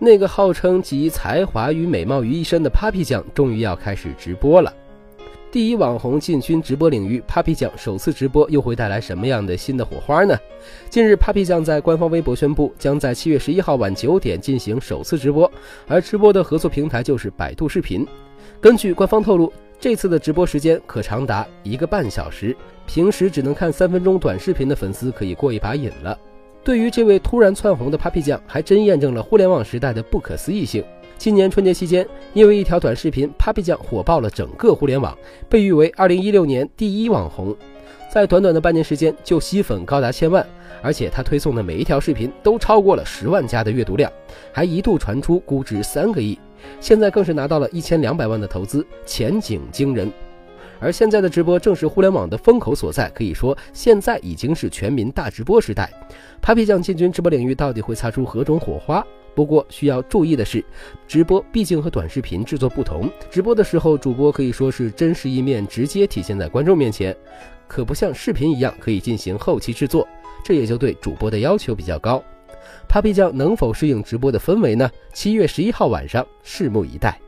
那个号称集才华与美貌于一身的 Papi 酱终于要开始直播了。第一网红进军直播领域，Papi 酱首次直播又会带来什么样的新的火花呢？近日，Papi 酱在官方微博宣布，将在七月十一号晚九点进行首次直播，而直播的合作平台就是百度视频。根据官方透露，这次的直播时间可长达一个半小时，平时只能看三分钟短视频的粉丝可以过一把瘾了。对于这位突然窜红的 Papi 酱，还真验证了互联网时代的不可思议性。今年春节期间，因为一条短视频，Papi 酱火爆了整个互联网，被誉为2016年第一网红。在短短的半年时间，就吸粉高达千万，而且他推送的每一条视频都超过了十万加的阅读量，还一度传出估值三个亿，现在更是拿到了一千两百万的投资，前景惊人。而现在的直播正是互联网的风口所在，可以说现在已经是全民大直播时代。Papi 酱进军直播领域，到底会擦出何种火花？不过需要注意的是，直播毕竟和短视频制作不同。直播的时候，主播可以说是真实一面直接体现在观众面前，可不像视频一样可以进行后期制作，这也就对主播的要求比较高。Papi 酱能否适应直播的氛围呢？七月十一号晚上，拭目以待。